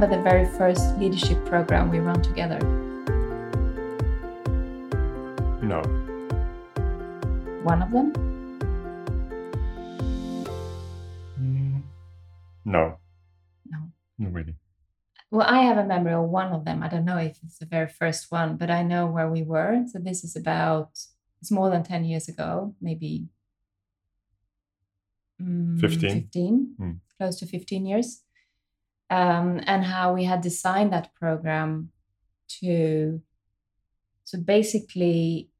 remember the very first leadership program we ran together? No. One of them? Mm, no. No. Not really. Well, I have a memory of one of them. I don't know if it's the very first one, but I know where we were. So this is about, it's more than 10 years ago, maybe mm, 15. 15 Mm. close to 15 years. Um, and how we had designed that program to, so basically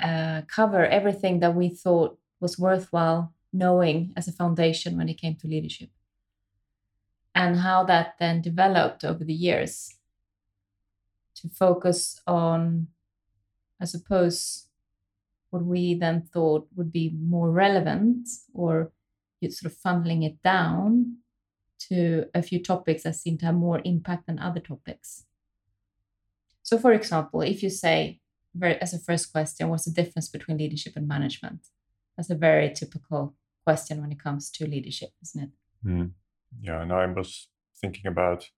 uh, cover everything that we thought was worthwhile knowing as a foundation when it came to leadership. And how that then developed over the years to focus on, I suppose, what we then thought would be more relevant or you sort of funneling it down to a few topics that seem to have more impact than other topics. So, for example, if you say, as a first question, what's the difference between leadership and management? That's a very typical question when it comes to leadership, isn't it? Mm. Yeah, and I was thinking about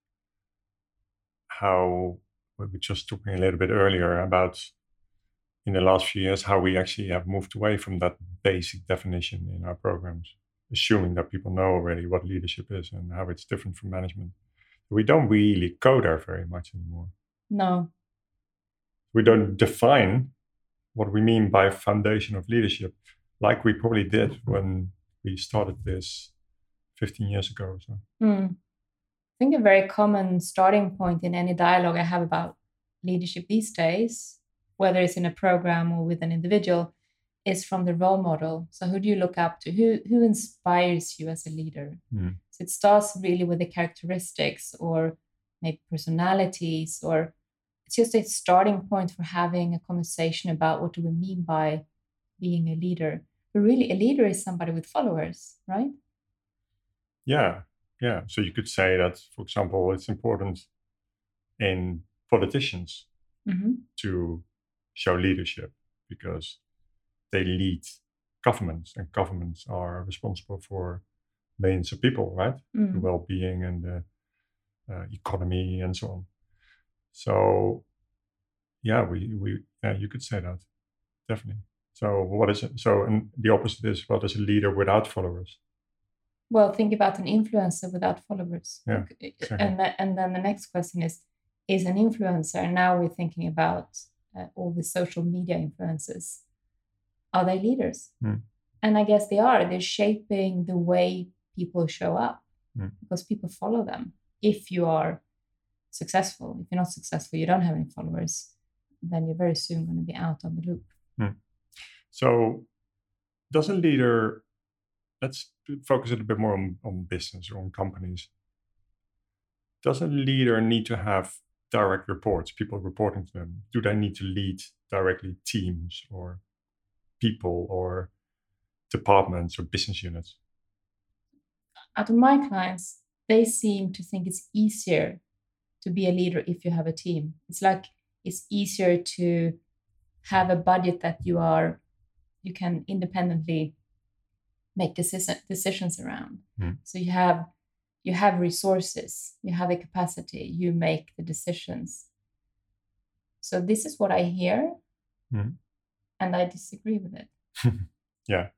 how we were just talking a little bit earlier about in the last few years how we actually have moved away from that basic definition in our programs, assuming that people know already what leadership is and how it's different from management. We don't really go there very much anymore. No. We don't define what we mean by foundation of leadership like we probably did when we started this 15 years ago or so. Mm. I think a very common starting point in any dialogue I have about leadership these days, whether it's in a program or with an individual, is from the role model. So who do you look up to? Who who inspires you as a leader? Mm. So it starts really with the characteristics or maybe personalities, or it's just a starting point for having a conversation about what do we mean by being a leader. But really, a leader is somebody with followers, right? Yeah, yeah. So you could say that, for example, it's important in politicians hmm to show leadership because they lead governments, and governments are responsible for millions of people, right? The Mm. well-being and the uh, economy and so on. So, yeah, we we yeah, you could say that definitely. So, what is it? So, and the opposite is what is a leader without followers? Well, think about an influencer without followers. Yeah, exactly. And, the, and then the next question is Is an influencer, and now we're thinking about uh, all the social media influencers, are they leaders? Hmm. And I guess they are. They're shaping the way people show up Hmm. because people follow them. If you are successful, if you're not successful, you don't have any followers, then you're very soon going to be out of the loop. So, does a leader, let's focus a little bit more on, on business or on companies. Does a leader need to have direct reports, people reporting to them? Do they need to lead directly teams or people or departments or business units? out of my clients, they seem to think it's easier to be a leader if you have a team. It's like it's easier to have a budget that you are you can independently make decision, decisions around. Mm. So you have you have resources, you have a capacity, you make the decisions. So this is what I hear, Mm. And I disagree with it. yeah,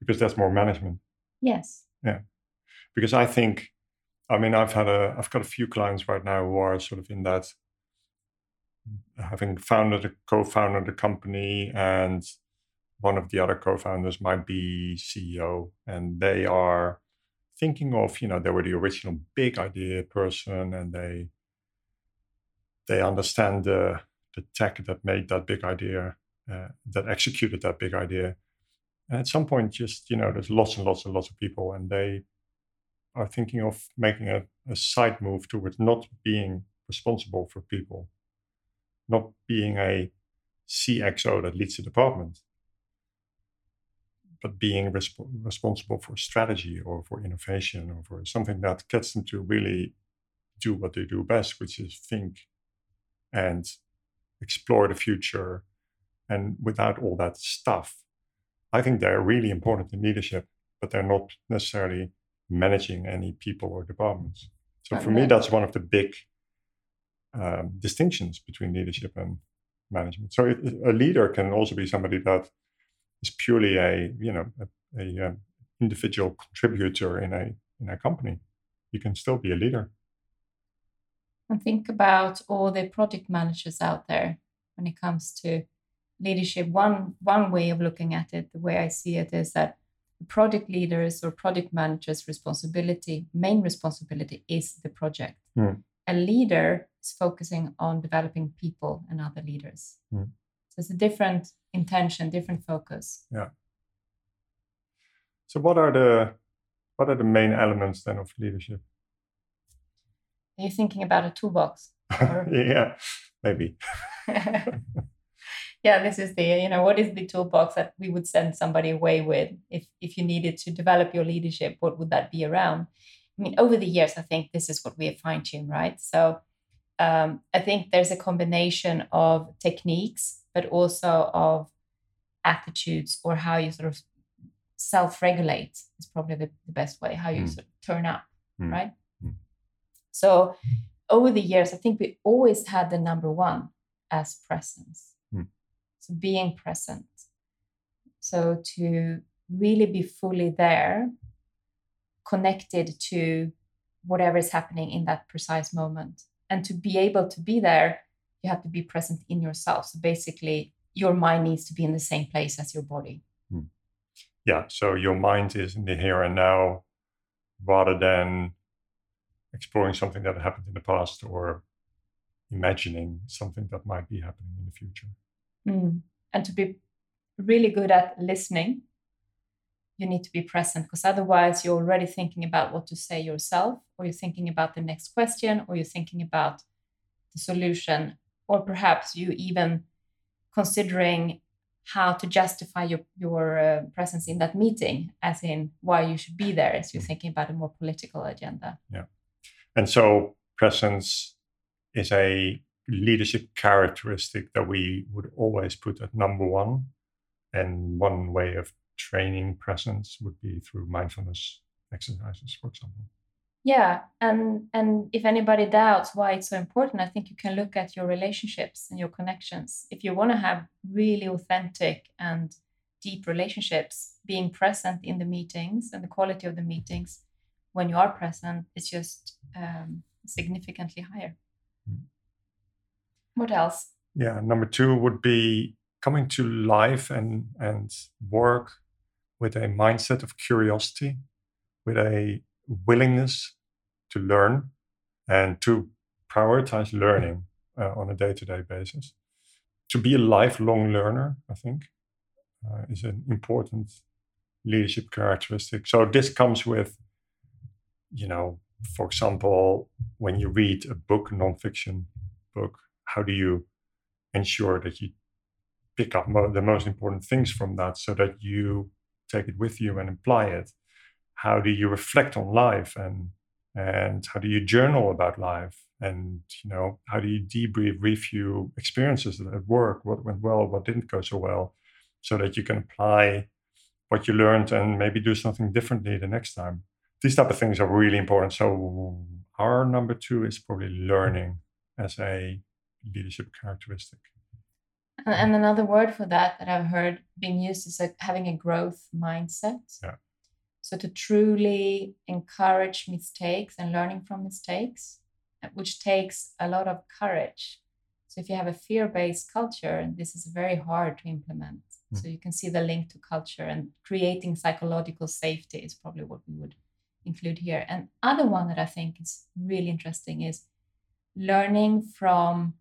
because that's more management. Yes. Yeah, because I think, I mean, I've had a, I've got a few clients right now who are sort of in that, having founded, a co-founded a company, and one of the other co-founders might be CEO, and they are thinking of, you know, they were the original big idea person, and they they understand the the tech that made that big idea, uh, that executed that big idea. And at some point, just you know, there's lots and lots and lots of people, and they are thinking of making a, a side move towards not being responsible for people, not being a CXO that leads the department, but being resp- responsible for strategy or for innovation or for something that gets them to really do what they do best, which is think and explore the future. And without all that stuff, I think they're really important in leadership, but they're not necessarily managing any people or departments. So for me, that's one of the big um, distinctions between leadership and management. So it, a leader can also be somebody that is purely a you know a, a um, individual contributor in a in a company. You can still be a leader. And think about all the project managers out there when it comes to leadership. One one way of looking at it, the way I see it, is that the project leaders or project managers' responsibility, main responsibility, is the project. Hmm. A leader is focusing on developing people and other leaders. Hmm. So it's a different intention, different focus. Yeah. So what are the what are the main elements then of leadership? Are you thinking about a toolbox? Or- yeah, maybe. yeah, this is the you know what is the toolbox that we would send somebody away with if if you needed to develop your leadership? What would that be around? I mean, over the years, I think this is what we have fine tuned, right? So um, I think there's a combination of techniques, but also of attitudes or how you sort of self-regulate is probably the, the best way. How you Mm. sort of turn up, Mm. right? Mm. So over the years, I think we always had the number one as presence. So being present. So to really be fully there, connected to whatever is happening in that precise moment. And to be able to be there, you have to be present in yourself. So basically, your mind needs to be in the same place as your body. Hmm. Yeah. So your mind is in the here and now rather than exploring something that happened in the past or imagining something that might be happening in the future. Mm. And to be really good at listening, you need to be present because otherwise you're already thinking about what to say yourself, or you're thinking about the next question, or you're thinking about the solution, or perhaps you even considering how to justify your your uh, presence in that meeting, as in why you should be there, as you're thinking about a more political agenda. Yeah. And so presence is a leadership characteristic that we would always put at number one. And one way of training presence would be through mindfulness exercises, for example. Yeah, and and if anybody doubts why it's so important, I think you can look at your relationships and your connections. If you want to have really authentic and deep relationships, being present in the meetings and the quality of the meetings when you are present is just um, significantly higher. Mm. What else? Yeah. Number two would be coming to life and, and work with a mindset of curiosity, with a willingness to learn and to prioritize learning uh, on a day to day basis. To be a lifelong learner, I think, uh, is an important leadership characteristic. So this comes with, you know, for example, when you read a book, nonfiction book, how do you ensure that you pick up mo- the most important things from that so that you take it with you and apply it? How do you reflect on life and and how do you journal about life? And you know, how do you debrief, review experiences at work? What went well, what didn't go so well, so that you can apply what you learned and maybe do something differently the next time. These type of things are really important. So our number two is probably learning as a leadership characteristic. And, and another word for that that I've heard being used is like having a growth mindset. Yeah. So to truly encourage mistakes and learning from mistakes, uh, which takes a lot of courage. So if you have a fear-based culture, this is very hard to implement. Mm. So you can see the link to culture and creating psychological safety is probably what we would include here. And other one that I think is really interesting is learning from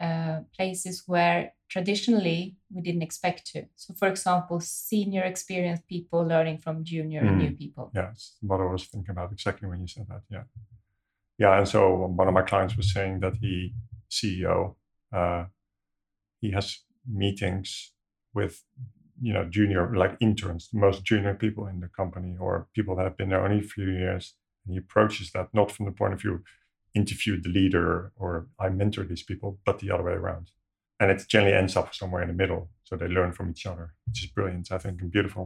uh, places where traditionally we didn't expect to. So, for example, senior experienced people learning from junior and new people. Yeah, it's what I was thinking about exactly when you said that. Yeah, yeah. And so one of my clients was saying that he CEO, uh, he has meetings with you know junior like interns, the most junior people in the company or people that have been there only a few years, and he approaches that not from the point of view interviewed the leader or I mentor these people, but the other way around. And it generally ends up somewhere in the middle. So they learn from each other, which is brilliant, I think, and beautiful.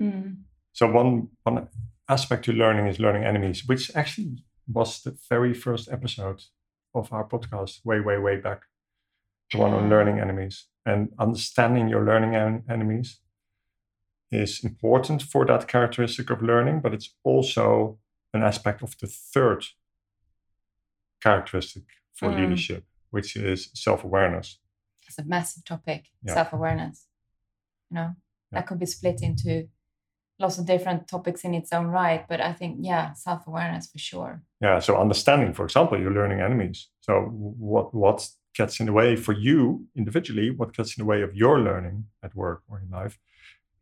Mm. So one one aspect to learning is learning enemies, which actually was the very first episode of our podcast, way, way, way back. The one on learning enemies and understanding your learning en- enemies is important for that characteristic of learning, but it's also an aspect of the third characteristic for Mm. leadership, which is self awareness. It's a massive topic, Yeah. self awareness. You know, Yeah. that could be split into lots of different topics in its own right. But I think, yeah, self awareness for sure. Yeah, so understanding, for example, you're learning enemies. So what what gets in the way for you individually, what gets in the way of your learning at work or in life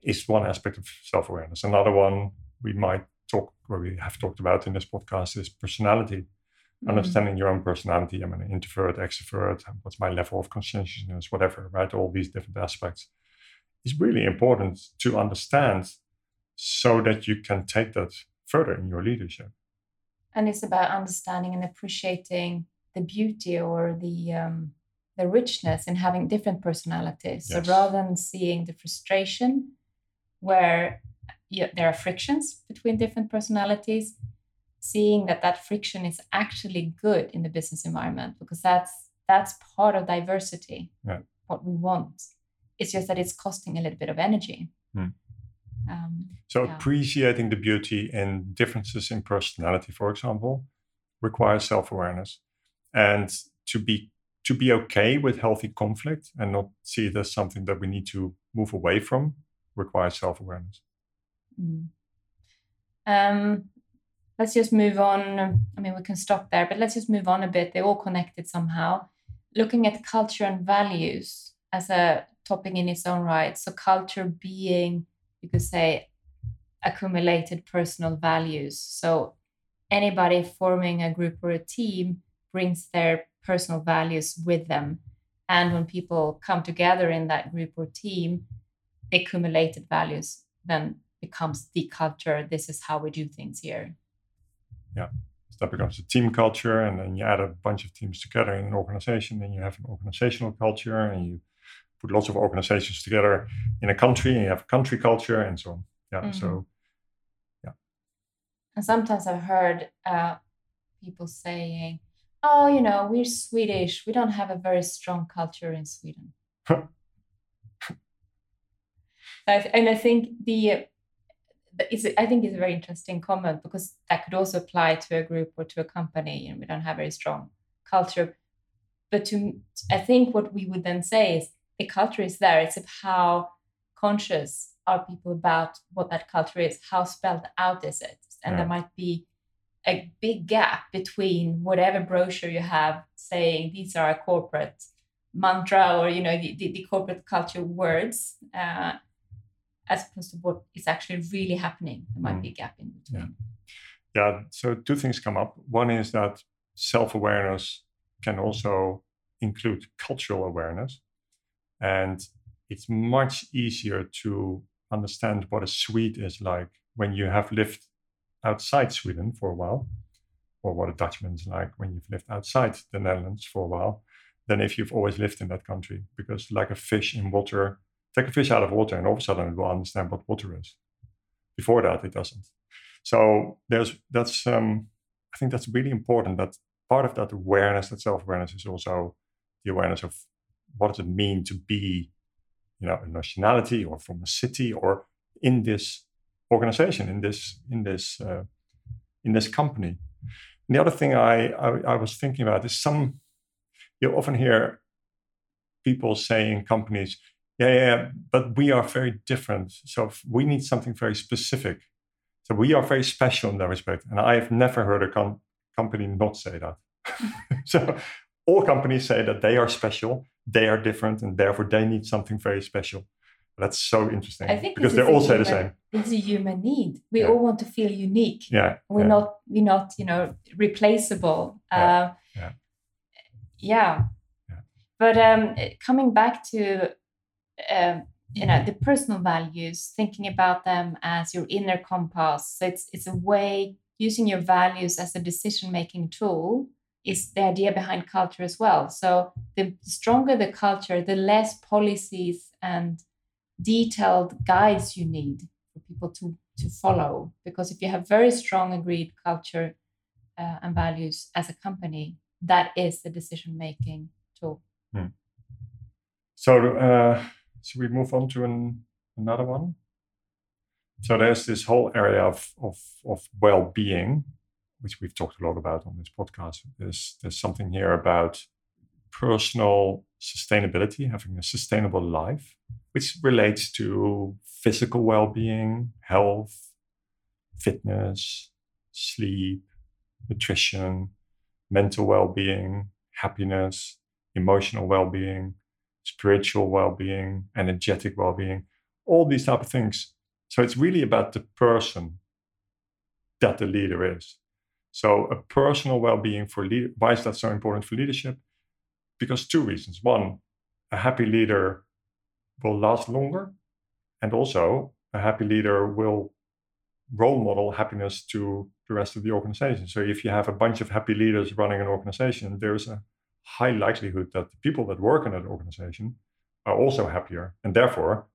is one aspect of self-awareness. Another one we might talk or we have talked about in this podcast is personality. Mm. Understanding your own personality. I'm an introvert, extrovert, what's my level of conscientiousness, whatever, right? All these different aspects is really important to understand so that you can take that further in your leadership. And it's about understanding and appreciating the beauty or the um, the richness in having different personalities. Yes. So rather than seeing the frustration where you, there are frictions between different personalities, seeing that that friction is actually good in the business environment because that's that's part of diversity. Yeah. What we want. It's just that it's costing a little bit of energy. Hmm. Um, So Yeah. appreciating the beauty in differences in personality, for example, requires self-awareness. And to be to be okay with healthy conflict and not see it as something that we need to move away from requires self-awareness. Mm. Um, let's just move on. I mean, we can stop there, but let's just move on a bit. They're all connected somehow. Looking at culture and values as a topic in its own right. So, culture being, you could say, accumulated personal values. So, anybody forming a group or a team brings their personal values with them. And when people come together in that group or team, the accumulated values then becomes the culture. This is how we do things here. So that becomes a team culture, and then you add a bunch of teams together in an organization, then you have an organizational culture, and you put lots of organizations together in a country, and you have a country culture, and so on. Yeah. Mhm. So yeah. And sometimes I've heard uh, people saying, "Oh, you know, we're Swedish. We don't have a very strong culture in Sweden." And I think the it's, I think it's a very interesting comment because that could also apply to a group or to a company, and we don't have very strong culture. But to I think what we would then say is the culture is there. It's of how conscious are people about what that culture is, how spelled out is it, and there might be a big gap between whatever brochure you have saying these are our corporate mantra or you know the, the, the corporate culture words uh, as opposed to what is actually really happening there might Mm. be a gap in between yeah, so two things come up. One is that self-awareness can also include cultural awareness, and it's much easier to understand what a Swede is like when you have lived outside Sweden for a while, or what a Dutchman is like when you've lived outside the Netherlands for a while, than if you've always lived in that country. Because like a fish in water, take a fish out of water, and all of a sudden it will understand what water is. Before that, it doesn't. So there's that's um, I think that's really important. That part of that awareness, that self-awareness, is also the awareness of what does it mean to be, you know, a nationality or from a city or in this organization, in this in this uh, in this company. And the other thing I, I I was thinking about is some you often hear people say in companies, yeah, yeah, but we are very different. So we need something very specific. So we are very special in that respect. And I have never heard a com- company not say that. so all companies say that they are special, they are different, and therefore they need something very special. That's so interesting i think because they all say the same. it's a human need we Yeah. all want to feel unique Yeah. we're yeah. not we're not you know replaceable Yeah, uh, yeah. yeah Yeah. but um coming back to um you know the personal values thinking about them as your inner compass. So it's it's a way using your values as a decision making tool is the idea behind culture as well. So the stronger the culture the less policies and detailed guides you need for people to to follow. Because if you have very strong agreed culture uh, and values as a company that is the decision making tool. Hmm. so uh, should we move on to an, another one? So there's this whole area of, of, of well-being which we've talked a lot about on this podcast. There's, there's something here about personal sustainability having a sustainable life which relates to physical well being, health, fitness, sleep, nutrition, mental well being, happiness, emotional well being, spiritual well being, energetic well being, all these type of things. So it's really about the person that the leader is. So a personal well-being for leader. Why is that so important for leadership? Because two reasons. One, a happy leader will last longer. And also, a happy leader will role model happiness to the rest of the organization. So, if you have a bunch of happy leaders running an organization, there's a high likelihood that the people that work in that organization are also happier and therefore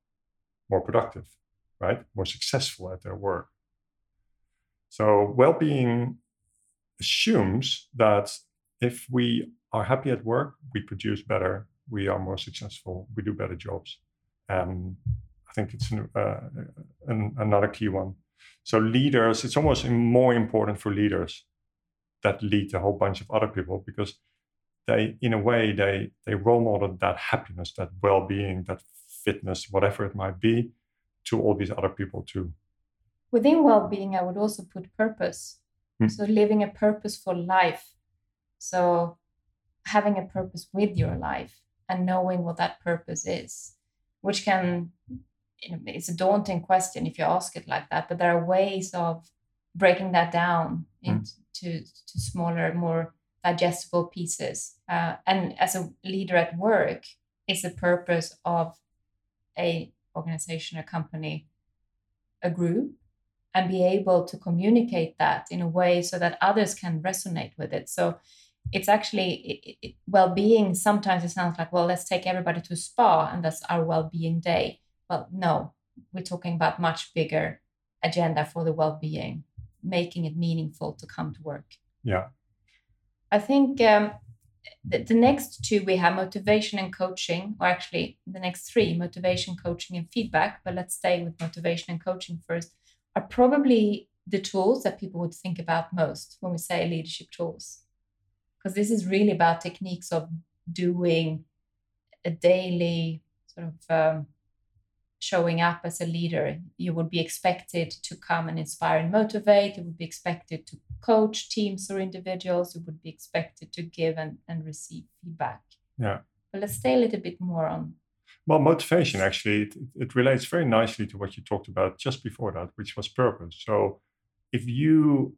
more productive, right? More successful at their work. So, well being assumes that if we are happy at work, we produce better, we are more successful, we do better jobs. Um, I think it's an, uh, an, another key one. So leaders, it's almost more important for leaders that lead a whole bunch of other people because they, in a way, they they role model that happiness, that well-being, that fitness, whatever it might be, to all these other people too. Within well-being, I would also put purpose. Hmm. So living a purposeful life. So having a purpose with your life and knowing what that purpose is which can you know, it's a daunting question if you ask it like that but there are ways of breaking that down hmm. into mm. to smaller more digestible pieces uh, and as a leader at work is the purpose of a organization a company a group and be able to communicate that in a way so that others can resonate with it. So it's actually it, it, well-being sometimes it sounds like well let's take everybody to spa and that's our well-being day. Well no we're talking about much bigger agenda for the well-being making it meaningful to come to work. Yeah i think um, the, the next two we have motivation and coaching or actually the next three motivation coaching and feedback but let's stay with motivation and coaching first are probably the tools that people would think about most when we say leadership tools. Because this is really about techniques of doing a daily sort of um, showing up as a leader. You would be expected to come and inspire and motivate. You would be expected to coach teams or individuals. You would be expected to give and, and receive feedback. Yeah. But let's stay a little bit more on. Well, motivation actually, it, it relates very nicely to what you talked about just before that, which was purpose. So if you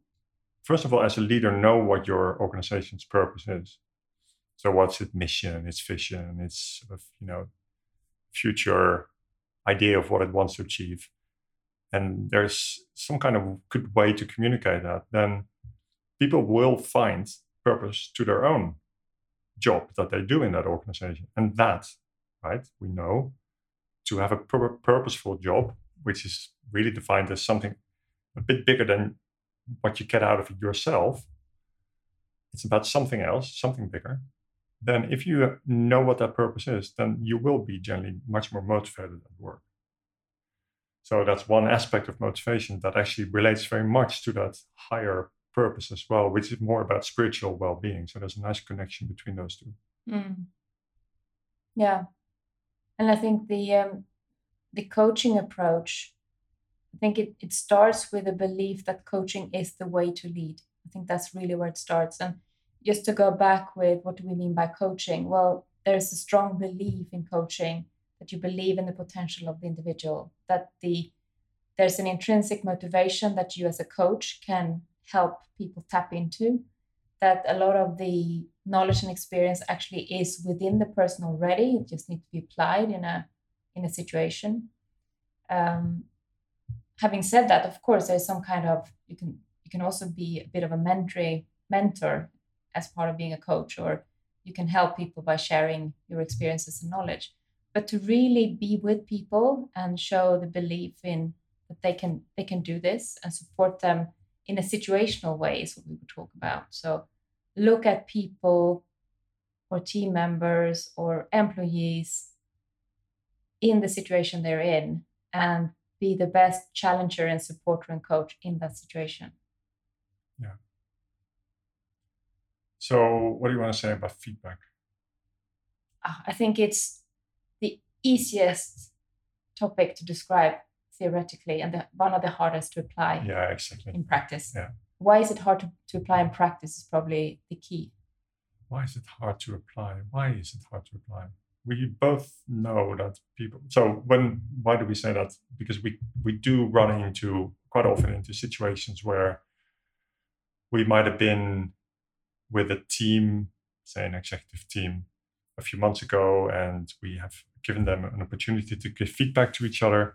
first of all, as a leader, know what your organization's purpose is. So, what's its mission, its vision, its sort of you know future idea of what it wants to achieve, and there's some kind of good way to communicate that. Then people will find purpose to their own job that they do in that organization, and that, right, we know, to have a pur- purposeful job, which is really defined as something a bit bigger than what you get out of it yourself, it's about something else, something bigger, then if you know what that purpose is, then you will be generally much more motivated at work. So that's one aspect of motivation that actually relates very much to that higher purpose as well, which is more about spiritual well being. So there's a nice connection between those two. Mm. Yeah. And I think the um, the coaching approach I think it, it starts with a belief that coaching is the way to lead. I think that's really where it starts. And just to go back with what do we mean by coaching? Well, there's a strong belief in coaching that you believe in the potential of the individual, that the there's an intrinsic motivation that you as a coach can help people tap into, that a lot of the knowledge and experience actually is within the person already. It just needs to be applied in a in a situation. Um, having said that, of course, there's some kind of you can you can also be a bit of a mentor mentor as part of being a coach, or you can help people by sharing your experiences and knowledge. But to really be with people and show the belief in that they can they can do this and support them in a situational way is what we would talk about. So look at people or team members or employees in the situation they're in and be the best challenger and supporter and coach in that situation. Yeah. So, what do you want to say about feedback? Ah, I think it's the easiest topic to describe theoretically and the, one of the hardest to apply yeah, exactly. in practice. Yeah. Why is it hard to, to apply in practice is probably the key. Why is it hard to apply? Why is it hard to apply? We both know that people so when why do we say that? Because we we do run into quite often into situations where we might have been with a team, say an executive team, a few months ago, and we have given them an opportunity to give feedback to each other.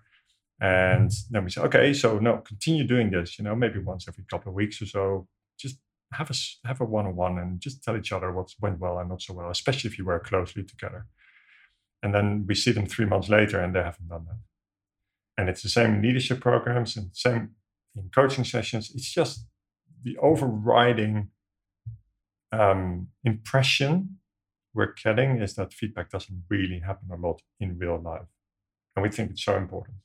And then we say, okay, so no, continue doing this. You know, maybe once every couple of weeks or so. Just have a have a one on one and just tell each other what went well and not so well, especially if you work closely together. And then we see them three months later, and they haven't done that. And it's the same in leadership programs and same in coaching sessions. It's just the overriding um, impression we're getting is that feedback doesn't really happen a lot in real life. And we think it's so important.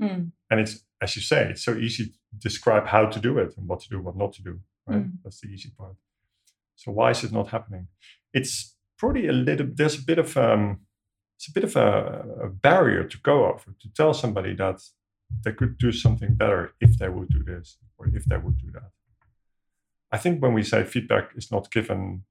Mm. And it's, as you say, it's so easy to describe how to do it and what to do, what not to do. Right? Mm. That's the easy part. So why is it not happening? It's probably a little. There's a bit of um, it's a bit of a, a barrier to go over to tell somebody that they could do something better if they would do this or if they would do that. I think when we say feedback is not given,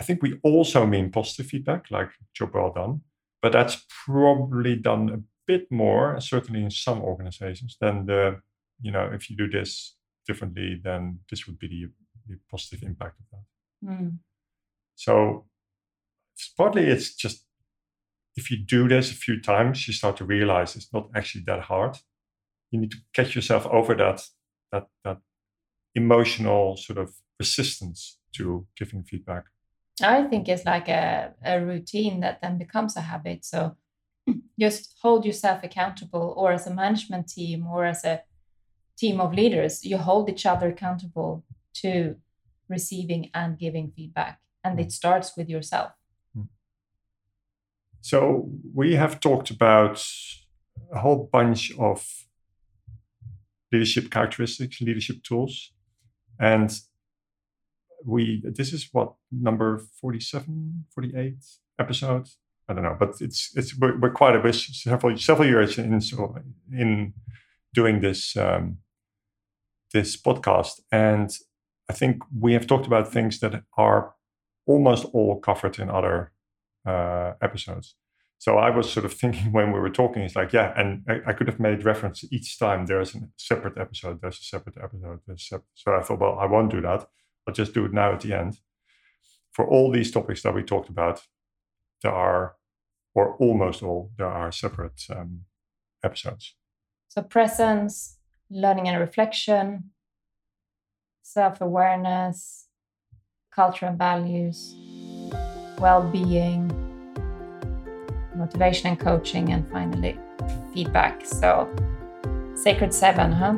I think we also mean positive feedback, like job well done. But that's probably done a bit more, certainly in some organizations, than the, you know, if you do this differently, then this would be the, the positive impact of that. Mm. So it's partly it's just if you do this a few times, you start to realize it's not actually that hard. You need to catch yourself over that that that emotional sort of resistance to giving feedback. I think it's like a, a routine that then becomes a habit. So just hold yourself accountable, or as a management team, or as a team of leaders, you hold each other accountable to receiving and giving feedback. And it hmm. starts with yourself. Hmm. So we have talked about a whole bunch of leadership characteristics, leadership tools. And we this is what number 47, 48 episode. I don't know, but it's it's we're, we're quite a bit several several years in in doing this um, this podcast, and I think we have talked about things that are almost all covered in other uh, episodes. So I was sort of thinking when we were talking, it's like, yeah, and I, I, could have made reference each time there's a separate episode, there's a separate episode. There's separate. So I thought, well, I won't do that. I'll just do it now at the end. For all these topics that we talked about, there are, or almost all, there are separate um, episodes. So presence, learning and reflection, self awareness, culture and values, well being, motivation and coaching, and finally feedback. So, Sacred Seven, huh?